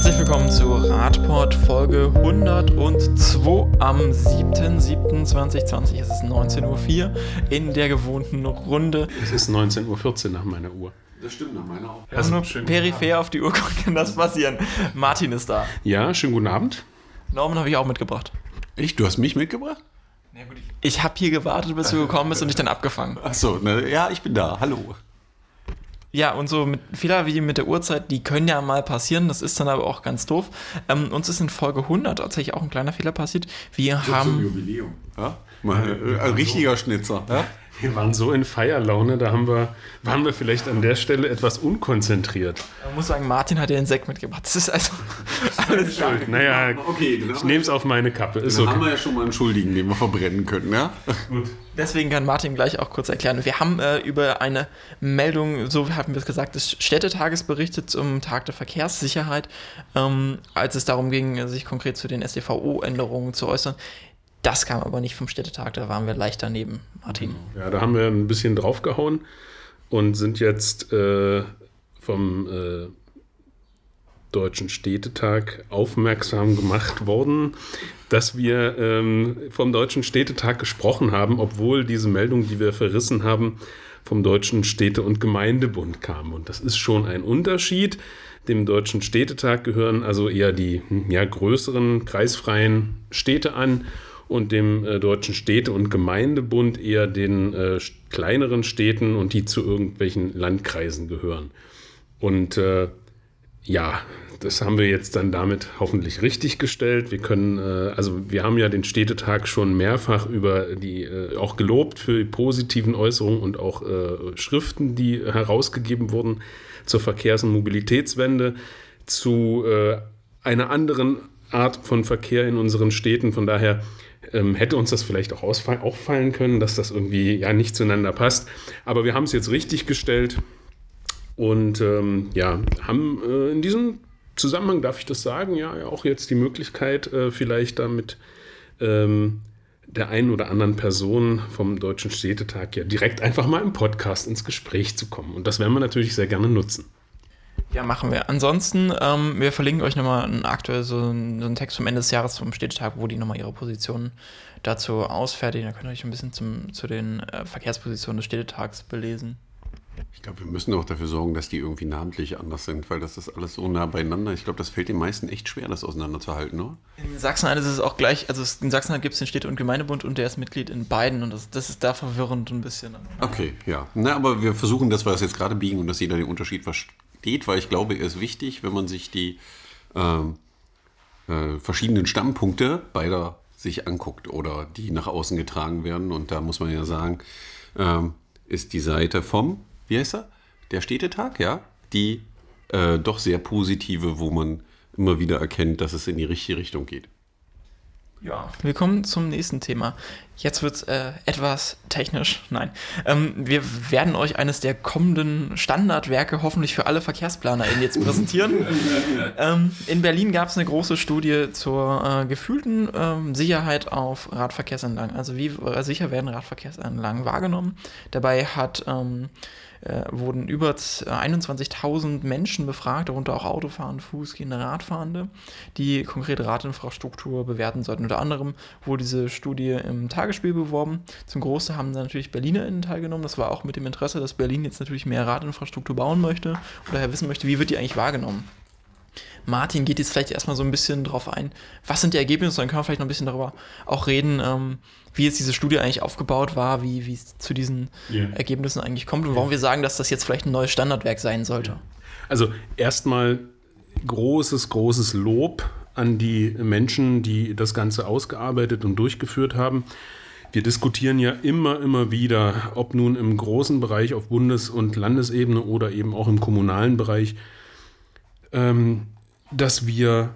Herzlich willkommen zu Radport Folge 102 am 7.7.2020. Es ist 19.04 Uhr in der gewohnten Runde. Es ist 19.14 Uhr nach meiner Uhr. Das stimmt nach meiner auch. Also nur peripher auf die Uhr gucken, kann das passieren. Martin ist da. Ja, schönen guten Abend. Norman habe ich auch mitgebracht. Ich? Du hast mich mitgebracht? Ich habe hier gewartet, bis du gekommen bist und dich dann abgefangen. Achso, ne, ja, ich bin da. Hallo. Ja, und so mit Fehler wie mit der Uhrzeit, die können ja mal passieren, das ist dann aber auch ganz doof. Ähm, uns ist in Folge 100 tatsächlich auch ein kleiner Fehler passiert. Wir haben. Jubiläum. Ja? Mal, äh, ein richtiger Schnitzer. Ja? Wir waren so in Feierlaune, da haben wir, waren wir vielleicht an der Stelle etwas unkonzentriert. Man muss sagen, Martin hat ja den Sekt mitgebracht. Das ist also alles Schuld. Naja, Okay, ich haben nehme es auf meine Kappe. Ist dann haben okay. wir ja schon mal einen Schuldigen, den wir verbrennen können, ja? Deswegen kann Martin gleich auch kurz erklären. Wir haben äh, über eine Meldung, so haben wir es gesagt, des Städtetages berichtet zum Tag der Verkehrssicherheit, ähm, als es darum ging, sich konkret zu den SDVO-Änderungen zu äußern. Das kam aber nicht vom Städtetag, da waren wir leicht daneben, Martin. Ja, da haben wir ein bisschen draufgehauen und sind jetzt äh, vom äh, Deutschen Städtetag aufmerksam gemacht worden, dass wir ähm, vom Deutschen Städtetag gesprochen haben, obwohl diese Meldung, die wir verrissen haben, vom Deutschen Städte- und Gemeindebund kam. Und das ist schon ein Unterschied. Dem Deutschen Städtetag gehören also eher die hm, ja, größeren kreisfreien Städte an und dem äh, Deutschen Städte- und Gemeindebund eher den äh, kleineren Städten und die zu irgendwelchen Landkreisen gehören. Und äh, ja, das haben wir jetzt dann damit hoffentlich richtig gestellt. Wir können, äh, also wir haben ja den Städtetag schon mehrfach über die, äh, auch gelobt für die positiven Äußerungen und auch äh, Schriften, die herausgegeben wurden zur Verkehrs- und Mobilitätswende, zu einer anderen Art von Verkehr in unseren Städten. Von daher ähm, hätte uns das vielleicht auch auffallen können, dass das irgendwie ja nicht zueinander passt. Aber wir haben es jetzt richtig gestellt. Und ähm, ja, haben äh, in diesem Zusammenhang, darf ich das sagen, ja auch jetzt die Möglichkeit, äh, vielleicht damit ähm, der einen oder anderen Person vom Deutschen Städtetag ja direkt einfach mal im Podcast ins Gespräch zu kommen. Und das werden wir natürlich sehr gerne nutzen. Ja, machen wir. Ansonsten, ähm, wir verlinken euch nochmal einen aktuell so einen, so einen Text vom Ende des Jahres zum Städtetag, wo die nochmal ihre Positionen dazu ausfertigen. Da könnt ihr euch ein bisschen zum, zu den äh, Verkehrspositionen des Städtetags belesen. Ich glaube, wir müssen auch dafür sorgen, dass die irgendwie namentlich anders sind, weil das ist alles so nah beieinander. Ich glaube, das fällt den meisten echt schwer, das auseinanderzuhalten, oder? In Sachsen-Anhalt ist es auch gleich, also in Sachsen-Anhalt gibt es den Städte- und Gemeindebund und der ist Mitglied in beiden und das, das ist da verwirrend ein bisschen. Okay, ja. Na, aber wir versuchen, dass wir das jetzt gerade biegen und dass jeder den Unterschied versteht, weil ich glaube, er ist wichtig, wenn man sich die ähm, äh, verschiedenen Stammpunkte beider sich anguckt oder die nach außen getragen werden. Und da muss man ja sagen, ähm, ist die Seite vom, wie heißt er? Der Städtetag, ja, die äh, doch sehr positive, wo man immer wieder erkennt, dass es in die richtige Richtung geht. Ja. Wir kommen zum nächsten Thema. Jetzt wird es äh, etwas technisch. Nein. Ähm, wir werden euch eines der kommenden Standardwerke hoffentlich für alle VerkehrsplanerInnen jetzt präsentieren. ähm, in Berlin gab es eine große Studie zur äh, gefühlten ähm, Sicherheit auf Radverkehrsanlagen. Also wie äh, sicher werden Radverkehrsanlagen wahrgenommen. Dabei hat ähm, äh, wurden über z- 21.000 Menschen befragt, darunter auch Autofahrende, Fußgehende, Radfahrende, die konkrete Radinfrastruktur bewerten sollten. Unter anderem wurde diese Studie im Tagesspiel beworben. Zum Großteil haben da natürlich BerlinerInnen teilgenommen. Das war auch mit dem Interesse, dass Berlin jetzt natürlich mehr Radinfrastruktur bauen möchte und daher wissen möchte, wie wird die eigentlich wahrgenommen. Martin geht jetzt vielleicht erstmal so ein bisschen drauf ein, was sind die Ergebnisse, dann können wir vielleicht noch ein bisschen darüber auch reden, ähm, wie jetzt diese Studie eigentlich aufgebaut war, wie wie es zu diesen Ja. Ergebnissen eigentlich kommt und warum wir sagen, dass das jetzt vielleicht ein neues Standardwerk sein sollte. Also erstmal großes, großes Lob an die Menschen, die das Ganze ausgearbeitet und durchgeführt haben. Wir diskutieren ja immer, immer wieder, ob nun im großen Bereich auf Bundes- und Landesebene oder eben auch im kommunalen Bereich, ähm, dass wir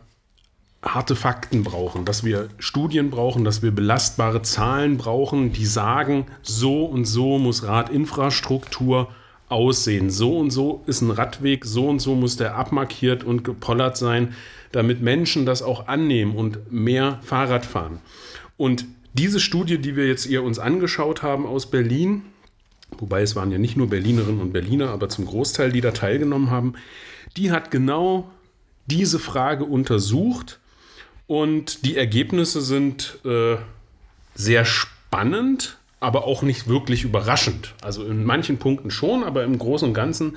harte Fakten brauchen, dass wir Studien brauchen, dass wir belastbare Zahlen brauchen, die sagen, so und so muss Radinfrastruktur aussehen. So und so ist ein Radweg, so und so muss der abmarkiert und gepollert sein, damit Menschen das auch annehmen und mehr Fahrrad fahren. Und diese Studie, die wir jetzt ihr uns angeschaut haben aus Berlin, wobei es waren ja nicht nur Berlinerinnen und Berliner, aber zum Großteil, die da teilgenommen haben, die hat genau diese Frage untersucht und die Ergebnisse sind äh, sehr spannend, aber auch nicht wirklich überraschend. Also in manchen Punkten schon, aber im Großen und Ganzen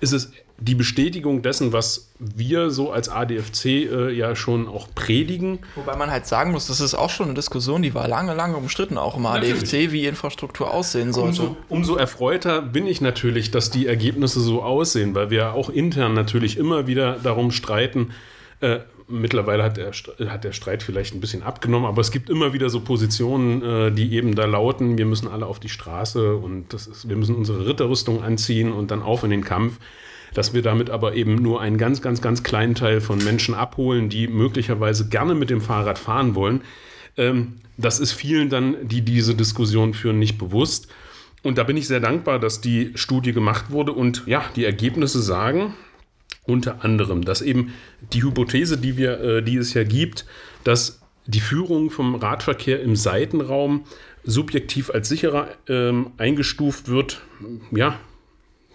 ist es die Bestätigung dessen, was wir so als ADFC äh, ja schon auch predigen. Wobei man halt sagen muss, das ist auch schon eine Diskussion, die war lange, lange umstritten, auch im ADFC, natürlich. wie Infrastruktur aussehen sollte. Umso, umso, erfreuter bin ich natürlich, dass die Ergebnisse so aussehen, weil wir auch intern natürlich immer wieder darum streiten. Äh, mittlerweile hat der, hat der Streit vielleicht ein bisschen abgenommen, aber es gibt immer wieder so Positionen, äh, die eben da lauten, wir müssen alle auf die Straße und das ist, wir müssen unsere Ritterrüstung anziehen und dann auf in den Kampf dass wir damit aber eben nur einen ganz, ganz, ganz kleinen Teil von Menschen abholen, die möglicherweise gerne mit dem Fahrrad fahren wollen. Ähm, das ist vielen dann, die diese Diskussion führen, nicht bewusst. Und da bin ich sehr dankbar, dass die Studie gemacht wurde und ja, die Ergebnisse sagen unter anderem, dass eben die Hypothese, die, wir, äh, die es ja gibt, dass die Führung vom Radverkehr im Seitenraum subjektiv als sicherer ähm, eingestuft wird, ja,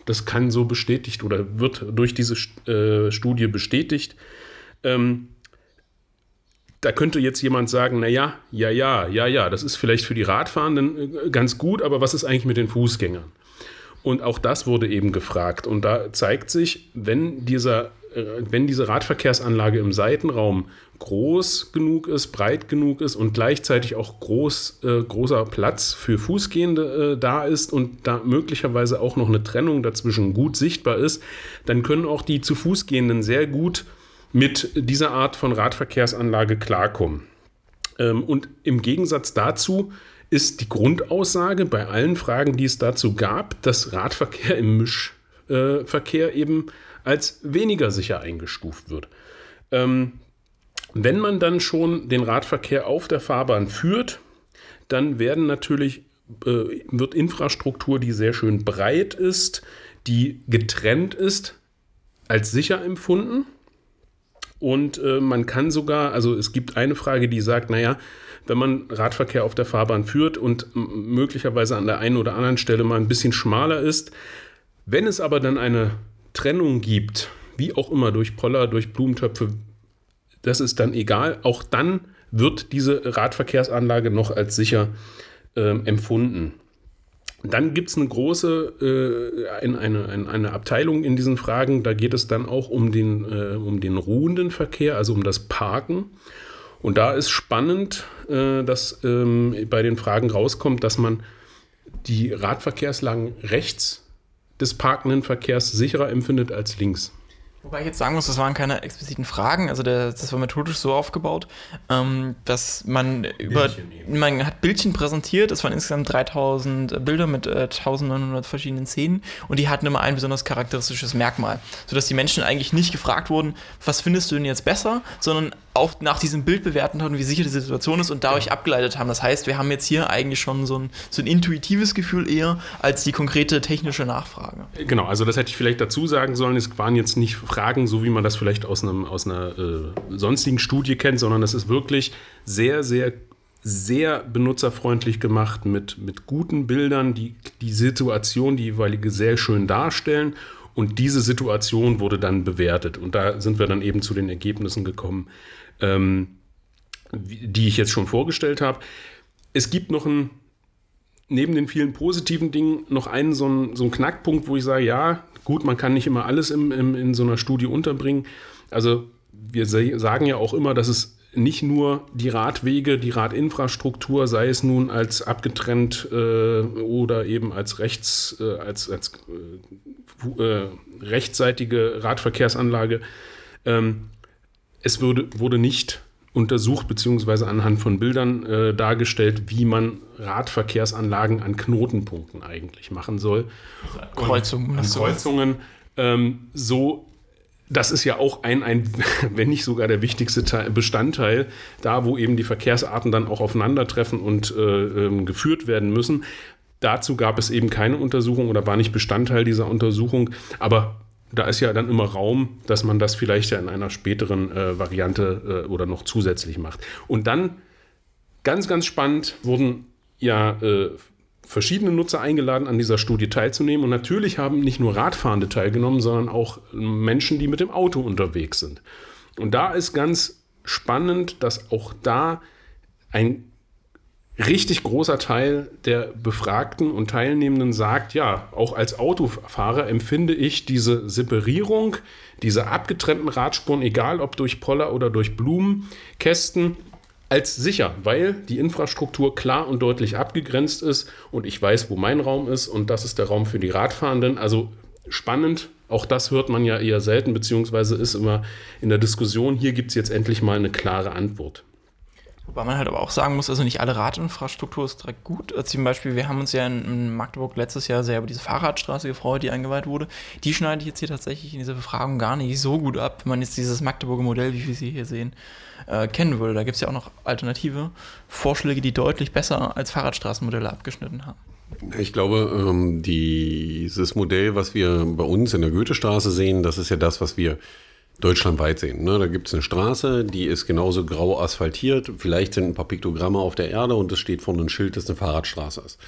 das kann so bestätigt oder wird durch diese äh, Studie bestätigt. Ähm, da könnte jetzt jemand sagen, naja, ja, ja, ja, ja, das ist vielleicht für die Radfahrenden äh, ganz gut, aber was ist eigentlich mit den Fußgängern? Und auch das wurde eben gefragt. Und da zeigt sich, wenn dieser äh, wenn diese Radverkehrsanlage im Seitenraum groß genug ist, breit genug ist und gleichzeitig auch groß, äh, großer Platz für Fußgehende äh, da ist und da möglicherweise auch noch eine Trennung dazwischen gut sichtbar ist, dann können auch die zu Fußgehenden sehr gut mit dieser Art von Radverkehrsanlage klarkommen. Ähm, und im Gegensatz dazu ist die Grundaussage bei allen Fragen, die es dazu gab, dass Radverkehr im Mischverkehr eben als weniger sicher eingestuft wird. Ähm, wenn man dann schon den Radverkehr auf der Fahrbahn führt, dann werden natürlich äh, wird Infrastruktur, die sehr schön breit ist, die getrennt ist, als sicher empfunden. Und äh, man kann sogar, also es gibt eine Frage, die sagt, naja, wenn man Radverkehr auf der Fahrbahn führt und möglicherweise an der einen oder anderen Stelle mal ein bisschen schmaler ist, wenn es aber dann eine Trennung gibt, wie auch immer, durch Poller, durch Blumentöpfe, das ist dann egal. Auch dann wird diese Radverkehrsanlage noch als sicher äh, empfunden. Dann gibt es eine große äh, eine, eine, eine, Abteilung in diesen Fragen, da geht es dann auch um den, äh, um den ruhenden Verkehr, also um das Parken. Und da ist spannend, äh, dass ähm, bei den Fragen rauskommt, dass man die Radverkehrslagen rechts des parkenden Verkehrs sicherer empfindet als links. Wobei ich jetzt sagen muss, das waren keine expliziten Fragen, also der, das war methodisch so aufgebaut, ähm, dass man über, man hat Bildchen präsentiert, es waren insgesamt 3000 Bilder mit äh, 1900 verschiedenen Szenen. Und die hatten immer ein besonders charakteristisches Merkmal, sodass die Menschen eigentlich nicht gefragt wurden, was findest du denn jetzt besser, sondern auch nach diesem Bild bewerten haben, wie sicher die Situation ist und dadurch ja. abgeleitet haben. Das heißt, wir haben jetzt hier eigentlich schon so ein, so ein intuitives Gefühl eher als die konkrete technische Nachfrage. Genau, also das hätte ich vielleicht dazu sagen sollen. Es waren jetzt nicht Fragen, so wie man das vielleicht aus, einem, aus einer äh, sonstigen Studie kennt, sondern es ist wirklich sehr, sehr sehr benutzerfreundlich gemacht mit, mit guten Bildern, die die Situation, die jeweilige sehr schön darstellen. Und diese Situation wurde dann bewertet. Und da sind wir dann eben zu den Ergebnissen gekommen, ähm, die ich jetzt schon vorgestellt habe. Es gibt noch ein, neben den vielen positiven Dingen, noch einen so einen, so einen Knackpunkt, wo ich sage, ja, gut, man kann nicht immer alles im, im, in so einer Studie unterbringen. Also wir sagen ja auch immer, dass es nicht nur die Radwege, die Radinfrastruktur, sei es nun als abgetrennt äh, oder eben als rechts, äh, als, als äh, äh rechtsseitige Radverkehrsanlage, ähm, es wurde, wurde nicht untersucht beziehungsweise anhand von Bildern äh, dargestellt, wie man Radverkehrsanlagen an Knotenpunkten eigentlich machen soll. Kreuzungen. An Kreuzungen. Ähm, so, das ist ja auch ein, ein, wenn nicht sogar der wichtigste Teil, Bestandteil, da wo eben die Verkehrsarten dann auch aufeinandertreffen und äh, ähm, geführt werden müssen. Dazu gab es eben keine Untersuchung oder war nicht Bestandteil dieser Untersuchung. Aber da ist ja dann immer Raum, dass man das vielleicht ja in einer späteren äh, Variante äh, oder noch zusätzlich macht. Und dann, ganz, ganz spannend, wurden ja äh, verschiedene Nutzer eingeladen, an dieser Studie teilzunehmen. Und natürlich haben nicht nur Radfahrende teilgenommen, sondern auch Menschen, die mit dem Auto unterwegs sind. Und da ist ganz spannend, dass auch da ein richtig großer Teil der Befragten und Teilnehmenden sagt, ja, auch als Autofahrer empfinde ich diese Separierung, diese abgetrennten Radspuren, egal ob durch Poller oder durch Blumenkästen, als sicher, weil die Infrastruktur klar und deutlich abgegrenzt ist und ich weiß, wo mein Raum ist und das ist der Raum für die Radfahrenden. Also spannend, auch das hört man ja eher selten, beziehungsweise ist immer in der Diskussion, hier gibt es jetzt endlich mal eine klare Antwort. Wobei man halt aber auch sagen muss, also nicht alle Radinfrastruktur ist direkt gut. Also zum Beispiel, wir haben uns ja in, Magdeburg letztes Jahr sehr über diese Fahrradstraße gefreut, die eingeweiht wurde. Die schneide ich jetzt hier tatsächlich in dieser Befragung gar nicht so gut ab, wenn man jetzt dieses Magdeburger Modell, wie wir sie hier sehen, äh, kennen würde. Da gibt es ja auch noch alternative Vorschläge, die deutlich besser als Fahrradstraßenmodelle abgeschnitten haben. Ich glaube, ähm, dieses Modell, was wir bei uns in der Goethestraße sehen, das ist ja das, was wir deutschlandweit sehen. Ne? Da gibt es eine Straße, die ist genauso grau asphaltiert. Vielleicht sind ein paar Piktogramme auf der Erde und es steht vorne ein Schild, das eine Fahrradstraße ist.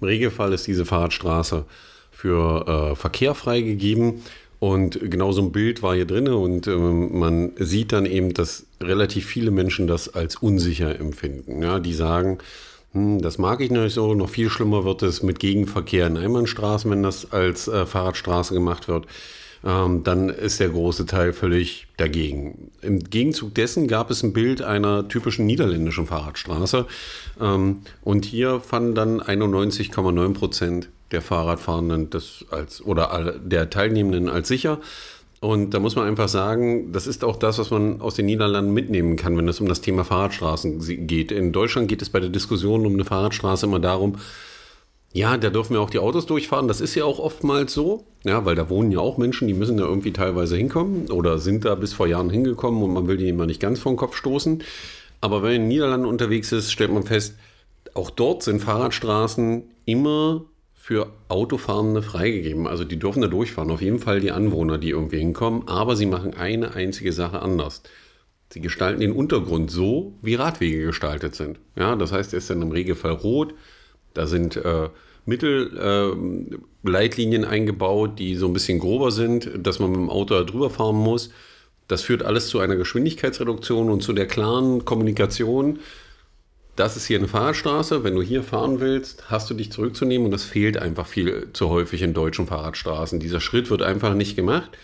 Im Regelfall ist diese Fahrradstraße für äh, Verkehr freigegeben. Und genau so ein Bild war hier drin und ähm, man sieht dann eben, dass relativ viele Menschen das als unsicher empfinden. Ja, die sagen, hm, das mag ich nicht so, noch viel schlimmer wird es mit Gegenverkehr in Einbahnstraßen, wenn das als äh, Fahrradstraße gemacht wird ähm, dann ist der große Teil völlig dagegen. Im Gegenzug dessen gab es ein Bild einer typischen niederländischen Fahrradstraße. Ähm, und hier fanden dann 91,9 Prozent der Fahrradfahrenden das als oder der Teilnehmenden als sicher. Und da muss man einfach sagen, das ist auch das, was man aus den Niederlanden mitnehmen kann, wenn es um das Thema Fahrradstraßen geht. In Deutschland geht es bei der Diskussion um eine Fahrradstraße immer darum, ja, da dürfen ja auch die Autos durchfahren. Das ist ja auch oftmals so. Ja, weil da wohnen ja auch Menschen, die müssen da irgendwie teilweise hinkommen oder sind da bis vor Jahren hingekommen und man will die immer nicht ganz vor den Kopf stoßen. Aber wenn man in den Niederlanden unterwegs ist, stellt man fest, auch dort sind Fahrradstraßen immer für Autofahrende freigegeben. Also die dürfen da durchfahren. Auf jeden Fall die Anwohner, die irgendwie hinkommen. Aber sie machen eine einzige Sache anders. Sie gestalten den Untergrund so, wie Radwege gestaltet sind. Ja, das heißt, er ist dann im Regelfall rot. Da sind äh, Mittelleitlinien äh, eingebaut, die so ein bisschen grober sind, dass man mit dem Auto drüber fahren muss. Das führt alles zu einer Geschwindigkeitsreduktion und zu der klaren Kommunikation. Das ist hier eine Fahrradstraße. Wenn du hier fahren willst, hast du dich zurückzunehmen und das fehlt einfach viel zu häufig in deutschen Fahrradstraßen. Dieser Schritt wird einfach nicht gemacht.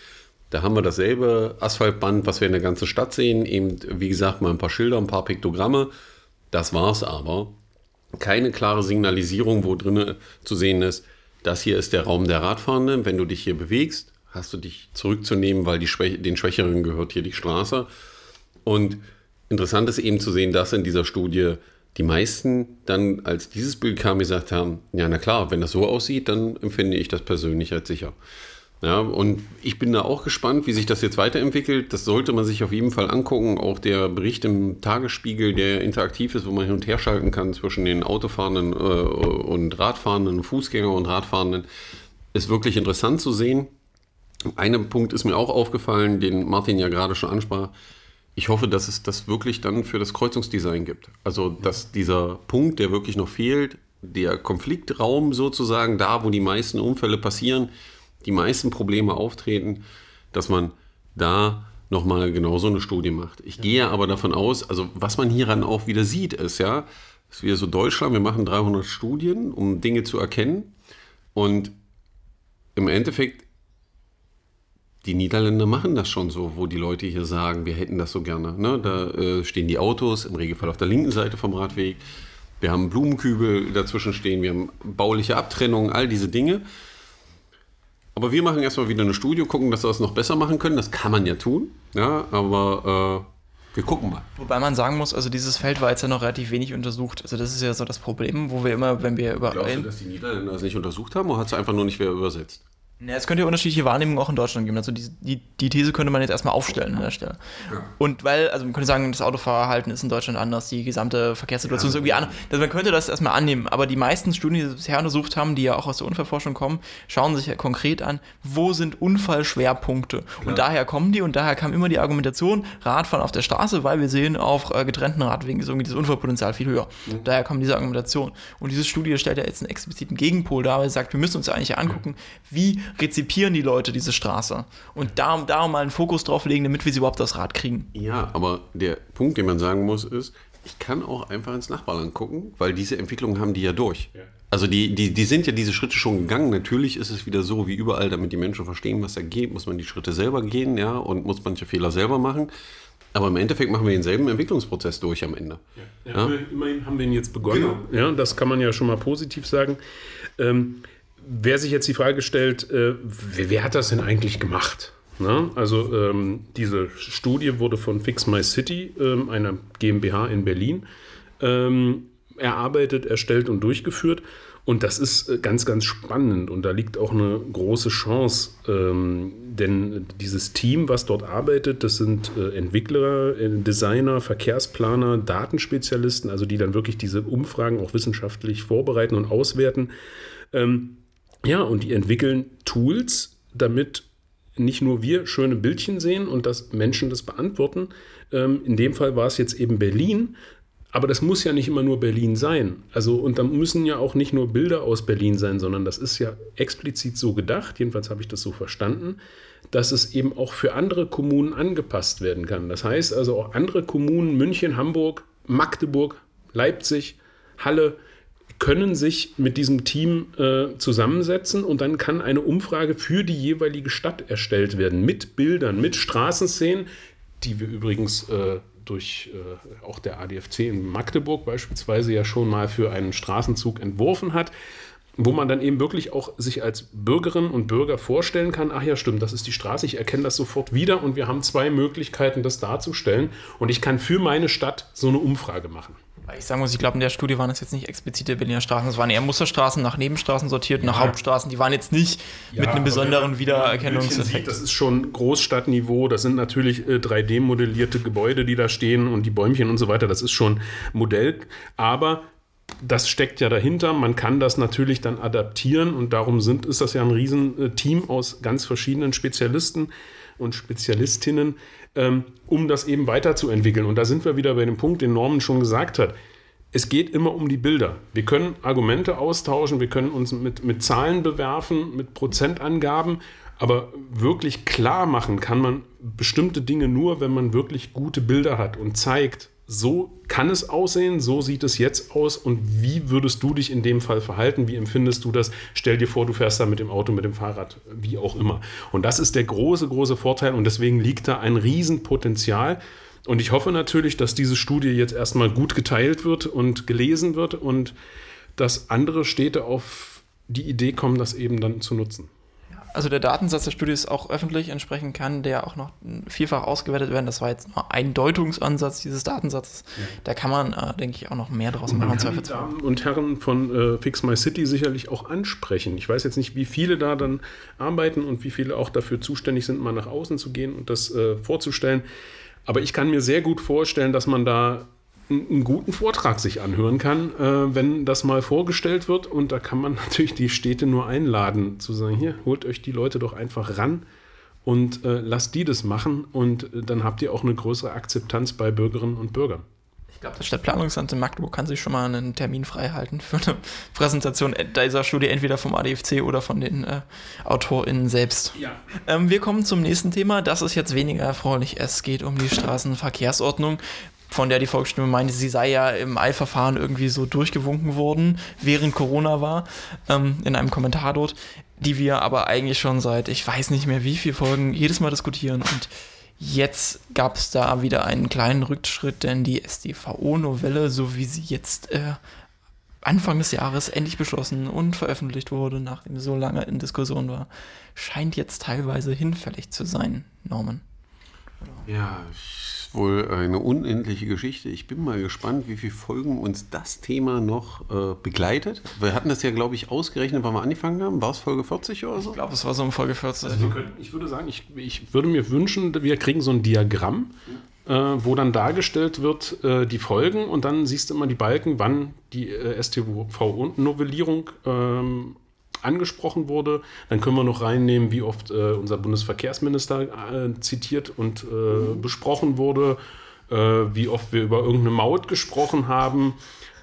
Da haben wir dasselbe Asphaltband, was wir in der ganzen Stadt sehen. Eben, wie gesagt, mal ein paar Schilder, ein paar Piktogramme. Das war's aber keine klare Signalisierung, wo drin zu sehen ist, das hier ist der Raum der Radfahrenden. Wenn du dich hier bewegst, hast du dich zurückzunehmen, weil die Schwäch den Schwächeren gehört hier die Straße. Und interessant ist eben zu sehen, dass in dieser Studie die meisten dann, als dieses Bild kam, gesagt haben, ja, na klar, wenn das so aussieht, dann empfinde ich das persönlich als sicher. Ja, und ich bin da auch gespannt, wie sich das jetzt weiterentwickelt. Das sollte man sich auf jeden Fall angucken. Auch der Bericht im Tagesspiegel, der interaktiv ist, wo man hin und her schalten kann zwischen den Autofahrenden äh, und Radfahrenden, Fußgänger und Radfahrenden, ist wirklich interessant zu sehen. Ein Punkt ist mir auch aufgefallen, den Martin ja gerade schon ansprach. Ich hoffe, dass es das wirklich dann für das Kreuzungsdesign gibt. Also, dass dieser Punkt, der wirklich noch fehlt, der Konfliktraum sozusagen, da wo die meisten Unfälle passieren, die meisten Probleme auftreten, dass man da nochmal genau so eine Studie macht. Ich gehe aber davon aus, also was man hieran auch wieder sieht, ist ja, dass wir so Deutschland, wir machen 300 Studien, um Dinge zu erkennen und im Endeffekt die Niederländer machen das schon so, wo die Leute hier sagen, wir hätten das so gerne. Ne? Da äh, stehen die Autos, im Regelfall auf der linken Seite vom Radweg. Wir haben Blumenkübel dazwischen stehen, wir haben bauliche Abtrennung, all diese Dinge. Aber wir machen erstmal wieder eine Studie, gucken, dass wir das noch besser machen können. Das kann man ja tun. Ja, aber äh, wir gucken mal. Wobei man sagen muss, also dieses Feld war jetzt ja noch relativ wenig untersucht. Also das ist ja so das Problem, wo wir immer, wenn wir über. Glaubst du, dass die Niederländer das nicht untersucht haben oder hat es einfach nur nicht wer übersetzt? Ja, es könnte ja unterschiedliche Wahrnehmungen auch in Deutschland geben. Also die, die, die These könnte man jetzt erstmal aufstellen an der Stelle. Ja. Und weil, also man könnte sagen, das Autofahrverhalten ist in Deutschland anders, die gesamte Verkehrssituation ja, ist irgendwie anders. Also man könnte das erstmal annehmen, aber die meisten Studien, die wir bisher untersucht haben, die ja auch aus der Unfallforschung kommen, schauen sich ja konkret an, wo sind Unfallschwerpunkte. Klar. Und daher kommen die und daher kam immer die Argumentation, Radfahren auf der Straße, weil wir sehen, auf äh, getrennten Radwegen ist irgendwie das Unfallpotenzial viel höher. Mhm. Daher kommt diese Argumentation. Und diese Studie stellt ja jetzt einen expliziten Gegenpol dar, weil sie sagt, wir müssen uns ja eigentlich angucken, wie rezipieren die Leute diese Straße? Und da, da mal einen Fokus drauf legen, damit wir sie überhaupt das Rad kriegen. Ja, aber der Punkt, den man sagen muss, ist, ich kann auch einfach ins Nachbarland gucken, weil diese Entwicklungen haben die ja durch. Ja. Also die, die, die sind ja diese Schritte schon gegangen. Natürlich ist es wieder so wie überall, damit die Menschen verstehen, was da geht, muss man die Schritte selber gehen, ja, und muss manche Fehler selber machen. Aber im Endeffekt machen wir denselben Entwicklungsprozess durch am Ende. Ja. Ja, ja. Immerhin haben wir ihn jetzt begonnen. Genau. Ja, das kann man ja schon mal positiv sagen. Ähm, wer sich jetzt die Frage stellt, äh, wer, wer, hat das denn eigentlich gemacht? Na, also ähm, diese Studie wurde von Fix My City, ähm, einer GmbH in Berlin, ähm, erarbeitet, erstellt und durchgeführt. Und das ist äh, ganz, ganz spannend und da liegt auch eine große Chance, ähm, denn dieses Team, was dort arbeitet, das sind äh, Entwickler, äh, Designer, Verkehrsplaner, Datenspezialisten, also die dann wirklich diese Umfragen auch wissenschaftlich vorbereiten und auswerten. Ähm, ja, und die entwickeln Tools, damit nicht nur wir schöne Bildchen sehen und dass Menschen das beantworten. Ähm, in dem Fall war es jetzt eben Berlin, aber das muss ja nicht immer nur Berlin sein. Also, und da müssen ja auch nicht nur Bilder aus Berlin sein, sondern das ist ja explizit so gedacht, jedenfalls habe ich das so verstanden, dass es eben auch für andere Kommunen angepasst werden kann. Das heißt also auch andere Kommunen, München, Hamburg, Magdeburg, Leipzig, Halle, können sich mit diesem Team äh, zusammensetzen und dann kann eine Umfrage für die jeweilige Stadt erstellt werden mit Bildern, mit Straßenszenen, die wir übrigens äh, durch äh, auch der ADFC in Magdeburg beispielsweise ja schon mal für einen Straßenzug entworfen hat, wo man dann eben wirklich auch sich als Bürgerin und Bürger vorstellen kann, ach ja, stimmt, das ist die Straße, ich erkenne das sofort wieder und wir haben zwei Möglichkeiten, das darzustellen und ich kann für meine Stadt so eine Umfrage machen. Ich sagen muss, ich glaube, in der Studie waren es jetzt nicht explizite Berliner Straßen, es waren eher Musterstraßen nach Nebenstraßen sortiert, ja. nach Hauptstraßen. Die waren jetzt nicht ja, mit einem besonderen Wiedererkennungseffekt. das ist schon Großstadtniveau, das sind natürlich äh, 3D-modellierte Gebäude, die da stehen und die Bäumchen und so weiter, das ist schon Modell. Aber das steckt ja dahinter. Man kann das natürlich dann adaptieren und darum sind, ist das ja ein Riesenteam aus ganz verschiedenen Spezialisten und Spezialistinnen, ähm, um das eben weiterzuentwickeln. Und da sind wir wieder bei dem Punkt, den Norman schon gesagt hat. Es geht immer um die Bilder. Wir können Argumente austauschen, wir können uns mit, mit Zahlen bewerfen, mit Prozentangaben, aber wirklich klar machen kann man bestimmte Dinge nur, wenn man wirklich gute Bilder hat und zeigt, so kann es aussehen, so sieht es jetzt aus und wie würdest du dich in dem Fall verhalten, wie empfindest du das? Stell dir vor, du fährst da mit dem Auto, mit dem Fahrrad, wie auch immer. Und das ist der große, große Vorteil und deswegen liegt da ein Riesenpotenzial. Und ich hoffe natürlich, dass diese Studie jetzt erstmal gut geteilt wird und gelesen wird und dass andere Städte auf die Idee kommen, das eben dann zu nutzen. Also der Datensatz der Studie ist auch öffentlich, entsprechend kann der auch noch vielfach ausgewertet werden. Das war jetzt nur ein Deutungsansatz dieses Datensatzes. Ja. Da kann man, äh, denke ich, auch noch mehr draus machen. Man kann die Damen und Herren von äh, Fix My City sicherlich auch ansprechen. Ich weiß jetzt nicht, wie viele da dann arbeiten und wie viele auch dafür zuständig sind, mal nach außen zu gehen und das äh, vorzustellen. Aber ich kann mir sehr gut vorstellen, dass man da einen guten Vortrag sich anhören kann, äh, wenn das mal vorgestellt wird. Und da kann man natürlich die Städte nur einladen, zu sagen, hier, holt euch die Leute doch einfach ran und äh, lasst die das machen. Und äh, dann habt ihr auch eine größere Akzeptanz bei Bürgerinnen und Bürgern. Ich glaube, das Stadtplanungsamt in Magdeburg kann sich schon mal einen Termin frei halten für eine Präsentation dieser Studie, entweder vom ADFC oder von den äh, AutorInnen selbst. Ja. Ähm, wir kommen zum nächsten Thema. Das ist jetzt weniger erfreulich. Es geht um die Straßenverkehrsordnung von der die Volksstimme meinte, sie sei ja im Eilverfahren irgendwie so durchgewunken worden, während Corona war, ähm, in einem Kommentar dort, die wir aber eigentlich schon seit, ich weiß nicht mehr wie viele Folgen, jedes Mal diskutieren und Jetzt gab es da wieder einen kleinen Rückschritt, denn die SDVO-Novelle, so wie sie jetzt äh, Anfang des Jahres endlich beschlossen und veröffentlicht wurde, nachdem so lange in Diskussion war, scheint jetzt teilweise hinfällig zu sein, Norman. Ja, wohl eine unendliche Geschichte. Ich bin mal gespannt, wie viele Folgen uns das Thema noch äh, begleitet. Wir hatten das ja, glaube ich, ausgerechnet, wann wir angefangen haben. War es Folge 40 oder so? Ich glaube, es war so um Folge 40. Also können, ich würde sagen, ich, ich würde mir wünschen, wir kriegen so ein Diagramm, äh, wo dann dargestellt wird äh, die Folgen und dann siehst du immer die Balken, wann die äh, STV-Novellierung ähm, angesprochen wurde. Dann können wir noch reinnehmen, wie oft äh, unser Bundesverkehrsminister äh, zitiert und äh, mhm. besprochen wurde, äh, wie oft wir über irgendeine Maut gesprochen haben.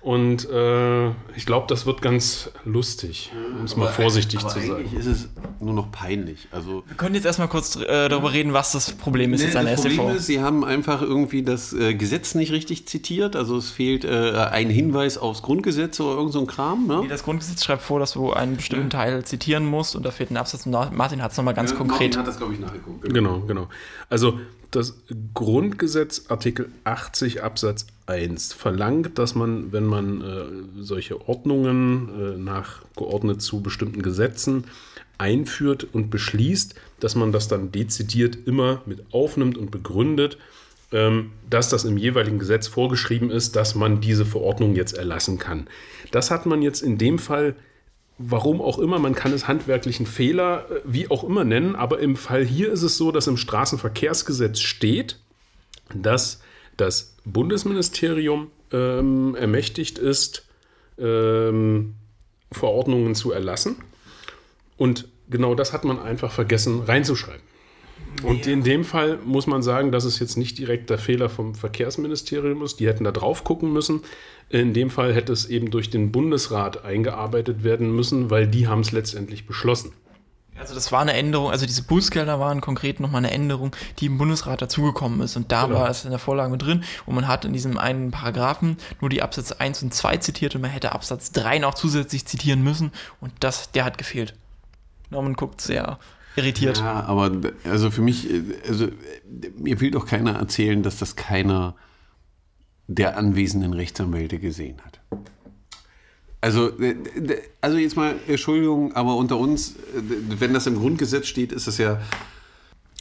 Und äh, ich glaube, das wird ganz lustig, um es mal vorsichtig aber zu eigentlich sagen. ist es nur noch peinlich. Also Wir können jetzt erstmal kurz äh, darüber reden, was das Problem ist Nee, jetzt an der das Problem ist, sie haben einfach irgendwie das äh, Gesetz nicht richtig zitiert. Also es fehlt äh, ein Hinweis aufs Grundgesetz oder irgend so ein Kram. Ne? Nee, Das Grundgesetz schreibt vor, dass du einen bestimmten Teil zitieren musst und da fehlt ein Absatz. Und Martin hat es nochmal ganz konkret. hat das, glaube ich, nachgeguckt. Genau, genau. Also das Grundgesetz Artikel 80 Absatz 1 verlangt, dass man, wenn man äh, solche Ordnungen äh, nachgeordnet zu bestimmten Gesetzen einführt und beschließt, dass man das dann dezidiert immer mit aufnimmt und begründet, ähm, dass das im jeweiligen Gesetz vorgeschrieben ist, dass man diese Verordnung jetzt erlassen kann. Das hat man jetzt in dem Fall warum auch immer, man kann es handwerklichen Fehler, äh, wie auch immer nennen, aber im Fall hier ist es so, dass im Straßenverkehrsgesetz steht, dass das Bundesministerium ähm, ermächtigt ist, ähm, Verordnungen zu erlassen. Und genau das hat man einfach vergessen reinzuschreiben. Und in dem Fall muss man sagen, dass es jetzt nicht direkt der Fehler vom Verkehrsministerium ist. Die hätten da drauf gucken müssen. In dem Fall hätte es eben durch den Bundesrat eingearbeitet werden müssen, weil die haben es letztendlich beschlossen. Also das war eine Änderung, also diese Bußgelder waren konkret nochmal eine Änderung, die im Bundesrat dazugekommen ist. Und da Genau. war es in der Vorlage mit drin und man hat in diesem einen Paragraphen nur die Absätze 1 und 2 zitiert und man hätte Absatz 3 noch zusätzlich zitieren müssen und das, der hat gefehlt. Norman guckt sehr irritiert. Ja, aber also für mich, äh, also äh, mir will doch keiner erzählen, dass das keiner der anwesenden Rechtsanwälte gesehen hat. Also, äh, also jetzt mal, Entschuldigung, aber unter uns, äh, wenn das im Grundgesetz steht, ist das ja,